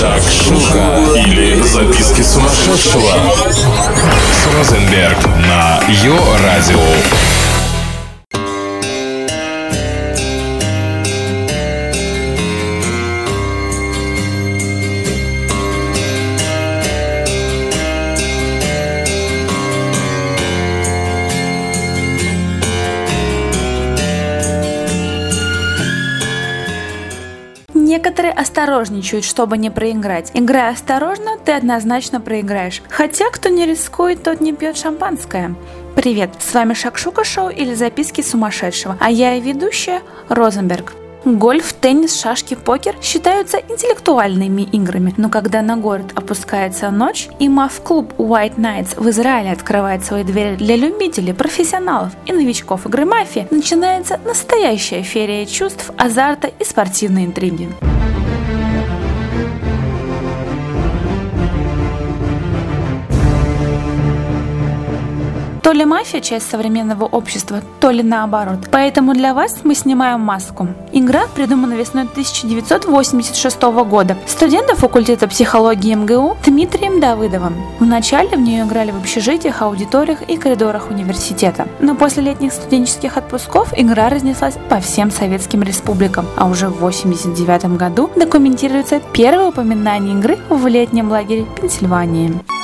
Шакшука или записки сумасшедшего с Розенберг на Йо-Радио. Некоторые осторожничают, чтобы не проиграть. Играя осторожно, ты однозначно проиграешь. Хотя, кто не рискует, тот не пьет шампанское. Привет, с вами Шакшука Шоу или Записки сумасшедшего, а я и ведущая Розенберг. Гольф, теннис, шашки, покер считаются интеллектуальными играми, но когда на город опускается ночь и мав-клуб White Nights в Израиле открывает свои двери для любителей, профессионалов и новичков игры мафии, начинается настоящая ферия чувств, азарта и спортивной интриги. То ли мафия часть современного общества, то ли наоборот. Поэтому для вас мы снимаем маску. Игра придумана весной 1986 года студентом факультета психологии МГУ Дмитрием Давыдовым. Вначале в нее играли в общежитиях, аудиториях и коридорах университета. Но после летних студенческих отпусков игра разнеслась по всем советским республикам, а уже в 1989 году документируется первое упоминание игры в летнем лагере Пенсильвании.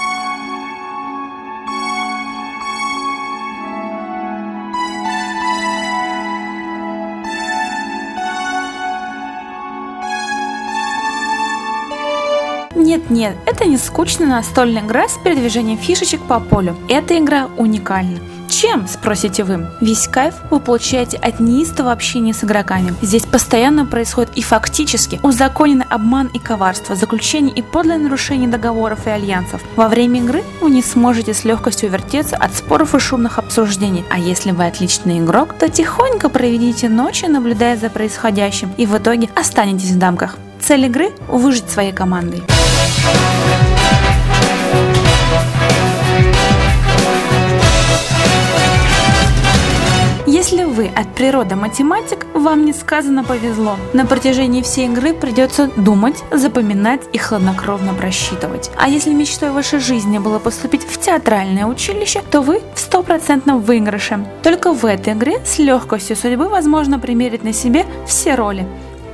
Нет-нет, это не скучная настольная игра с передвижением фишечек по полю. Эта игра уникальна. Чем, спросите вы? Весь кайф вы получаете от неистого общения с игроками. Здесь постоянно происходит и фактически узаконенный обман и коварство, заключение и подлое нарушение договоров и альянсов. Во время игры вы не сможете с легкостью вертеться от споров и шумных обсуждений. А если вы отличный игрок, то тихонько проведите ночи, наблюдая за происходящим, и в итоге останетесь в дамках. Цель игры – выжить своей командой. Если вы от природы математик, вам несказанно повезло. На протяжении всей игры придется думать, запоминать и хладнокровно просчитывать. А если мечтой вашей жизни было поступить в театральное училище, то вы в стопроцентном выигрыше. Только в этой игре с легкостью судьбы возможно примерить на себе все роли.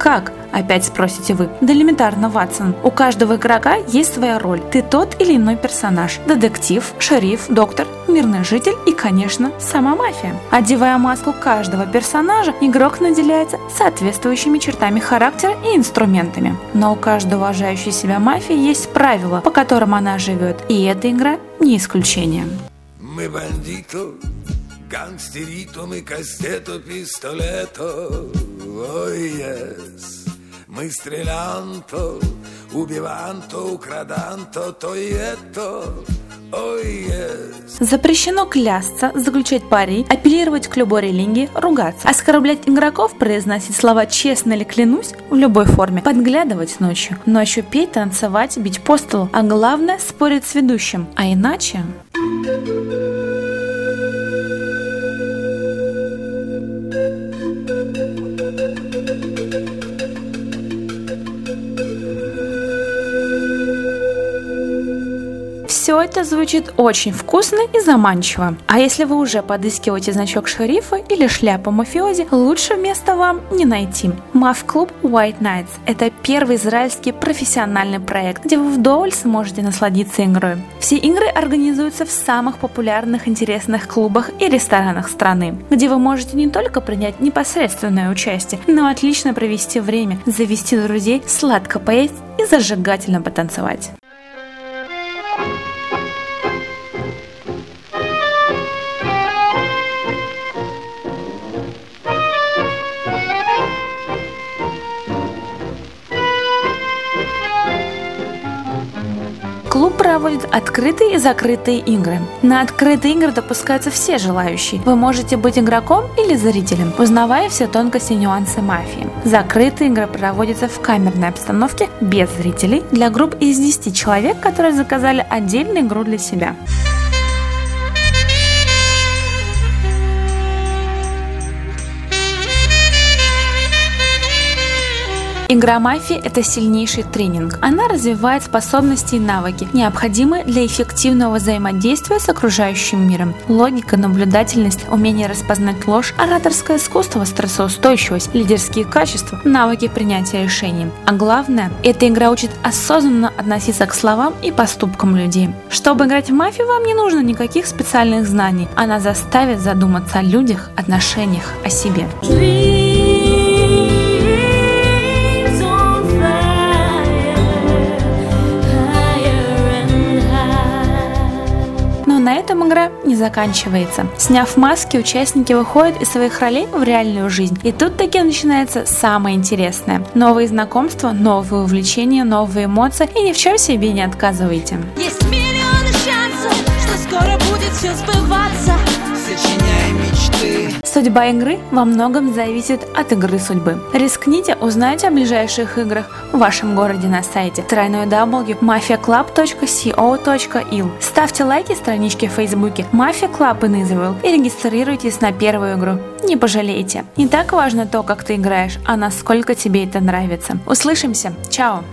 Как? Опять спросите вы. Да элементарно, Ватсон. У каждого игрока есть своя роль. Ты тот или иной персонаж. Детектив, шериф, доктор, мирный житель и, конечно, сама мафия. Одевая маску каждого персонажа, игрок наделяется соответствующими чертами характера и инструментами. Но у каждой уважающей себя мафии есть правила, по которым она живет. И эта игра не исключение. Мы бандиту, гангстерито, мы кастето, пистолето, ой, yes. Мы стрелянто, убиванто, украданто, то и это. Запрещено клясться, заключать пари, апеллировать к любой религии, ругаться, оскорблять игроков, произносить слова «честно» или «клянусь» в любой форме, подглядывать ночью, ночью петь, танцевать, бить по столу, а главное спорить с ведущим, а иначе... Все это звучит очень вкусно и заманчиво. А если вы уже подыскиваете значок шерифа или шляпу мафиози, лучше места вам не найти. Мав-клуб White Nights – это первый израильский профессиональный проект, где вы вдоволь сможете насладиться игрой. Все игры организуются в самых популярных интересных клубах и ресторанах страны, где вы можете не только принять непосредственное участие, но отлично провести время, завести друзей, сладко поесть и зажигательно потанцевать. Клуб проводит открытые и закрытые игры. На открытые игры допускаются все желающие. Вы можете быть игроком или зрителем, узнавая все тонкости и нюансы мафии. Закрытые игры проводятся в камерной обстановке без зрителей для групп из 10 человек, которые заказали отдельную игру для себя. Игра мафии – это сильнейший тренинг. Она развивает способности и навыки, необходимые для эффективного взаимодействия с окружающим миром. Логика, наблюдательность, умение распознать ложь, ораторское искусство, стрессоустойчивость, лидерские качества, навыки принятия решений. А главное, эта игра учит осознанно относиться к словам и поступкам людей. Чтобы играть в мафию, вам не нужно никаких специальных знаний. Она заставит задуматься о людях, отношениях, о себе. Но на этом игра не заканчивается. Сняв маски, участники выходят из своих ролей в реальную жизнь. И тут таки начинается самое интересное. Новые знакомства, новые увлечения, новые эмоции. И ни в чем себе не отказывайте. Есть миллионы шансов, что скоро будет все сбываться. Судьба игры во многом зависит от игры судьбы. Рискните, узнайте о ближайших играх в вашем городе на сайте www.mafiaclub.co.il Ставьте лайки страничке в Фейсбуке Mafia Club in Israel и регистрируйтесь на первую игру. Не пожалеете. Не так важно то, как ты играешь, а насколько тебе это нравится. Услышимся. Чао!